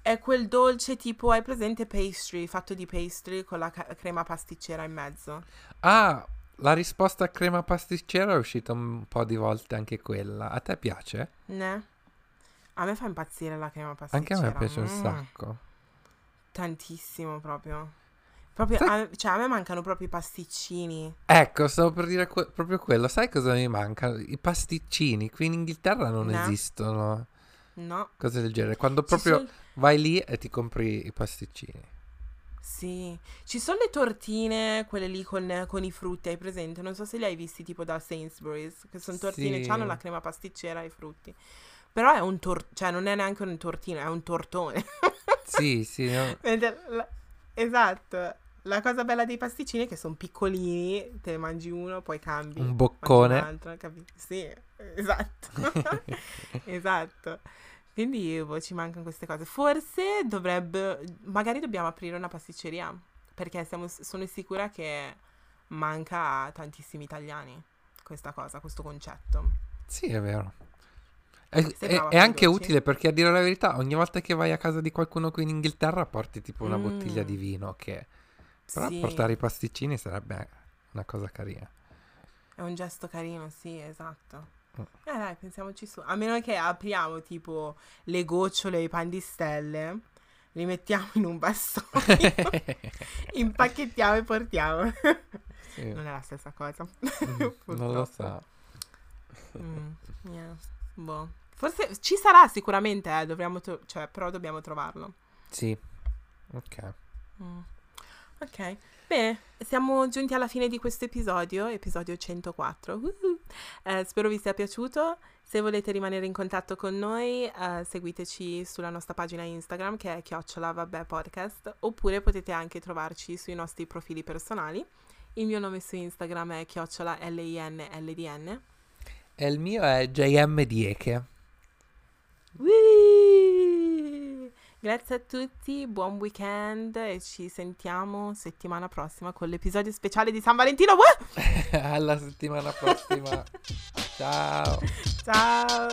È quel dolce tipo, hai presente pastry, fatto di pastry con la ca- crema pasticcera in mezzo. Ah, la risposta a crema pasticcera è uscita un po' di volte anche quella. A te piace? Ne? A me fa impazzire la crema pasticcera. Anche a me piace un Mm, sacco. Tantissimo proprio. Proprio, a, cioè a me mancano proprio i pasticcini. Ecco, stavo per dire que- proprio quello. Sai cosa mi manca? I pasticcini. Qui in Inghilterra non No. esistono No. cose del genere. Quando proprio son- vai lì e ti compri i pasticcini. Sì, ci sono le tortine, quelle lì con, con i frutti, hai presente? Non so se li hai visti tipo da Sainsbury's, che sono tortine, Sì. hanno la crema pasticcera e i frutti. Però è un tor- cioè non è neanche un tortino, è un tortone. Sì, sì. no? Esatto. La cosa bella dei pasticcini è che sono piccolini, te ne mangi uno, poi cambi. Un boccone. un altro, capi? Sì, esatto. esatto. Quindi boh, ci mancano queste cose. Forse dovrebbe, magari dobbiamo aprire una pasticceria, perché siamo- sono sicura che manca a tantissimi italiani questa cosa, questo concetto. Sì, è vero. È, è- è anche utile perché a dire la verità, ogni volta che vai a casa di qualcuno qui in Inghilterra porti tipo una Mm. bottiglia di vino che... Però Sì, portare i pasticcini sarebbe una cosa carina. è un gesto carino, sì, esatto. Mm. Eh dai, pensiamoci su. A meno che apriamo tipo le gocciole e i pan di stelle, li mettiamo in un bastone, impacchettiamo e portiamo. Sì. Non è la stessa cosa. Mm, non lo so. Mm, yeah. Boh. Forse ci sarà sicuramente, eh, dovremmo tro- cioè, però dobbiamo trovarlo. Sì. Ok. Mm. Ok, bene, siamo giunti alla fine di questo episodio, episodio 104. Woohoo! Eh, spero vi sia piaciuto. Se volete rimanere in contatto con noi, eh, seguiteci sulla nostra pagina Instagram che è chiocciola vabbè podcast, oppure potete anche trovarci sui nostri profili personali. Il mio nome su Instagram è chiocciola linldn. E il mio è JM. Whee! Grazie a tutti, buon weekend e ci sentiamo settimana prossima con l'episodio speciale di San Valentino. Alla settimana prossima. Ciao. Ciao.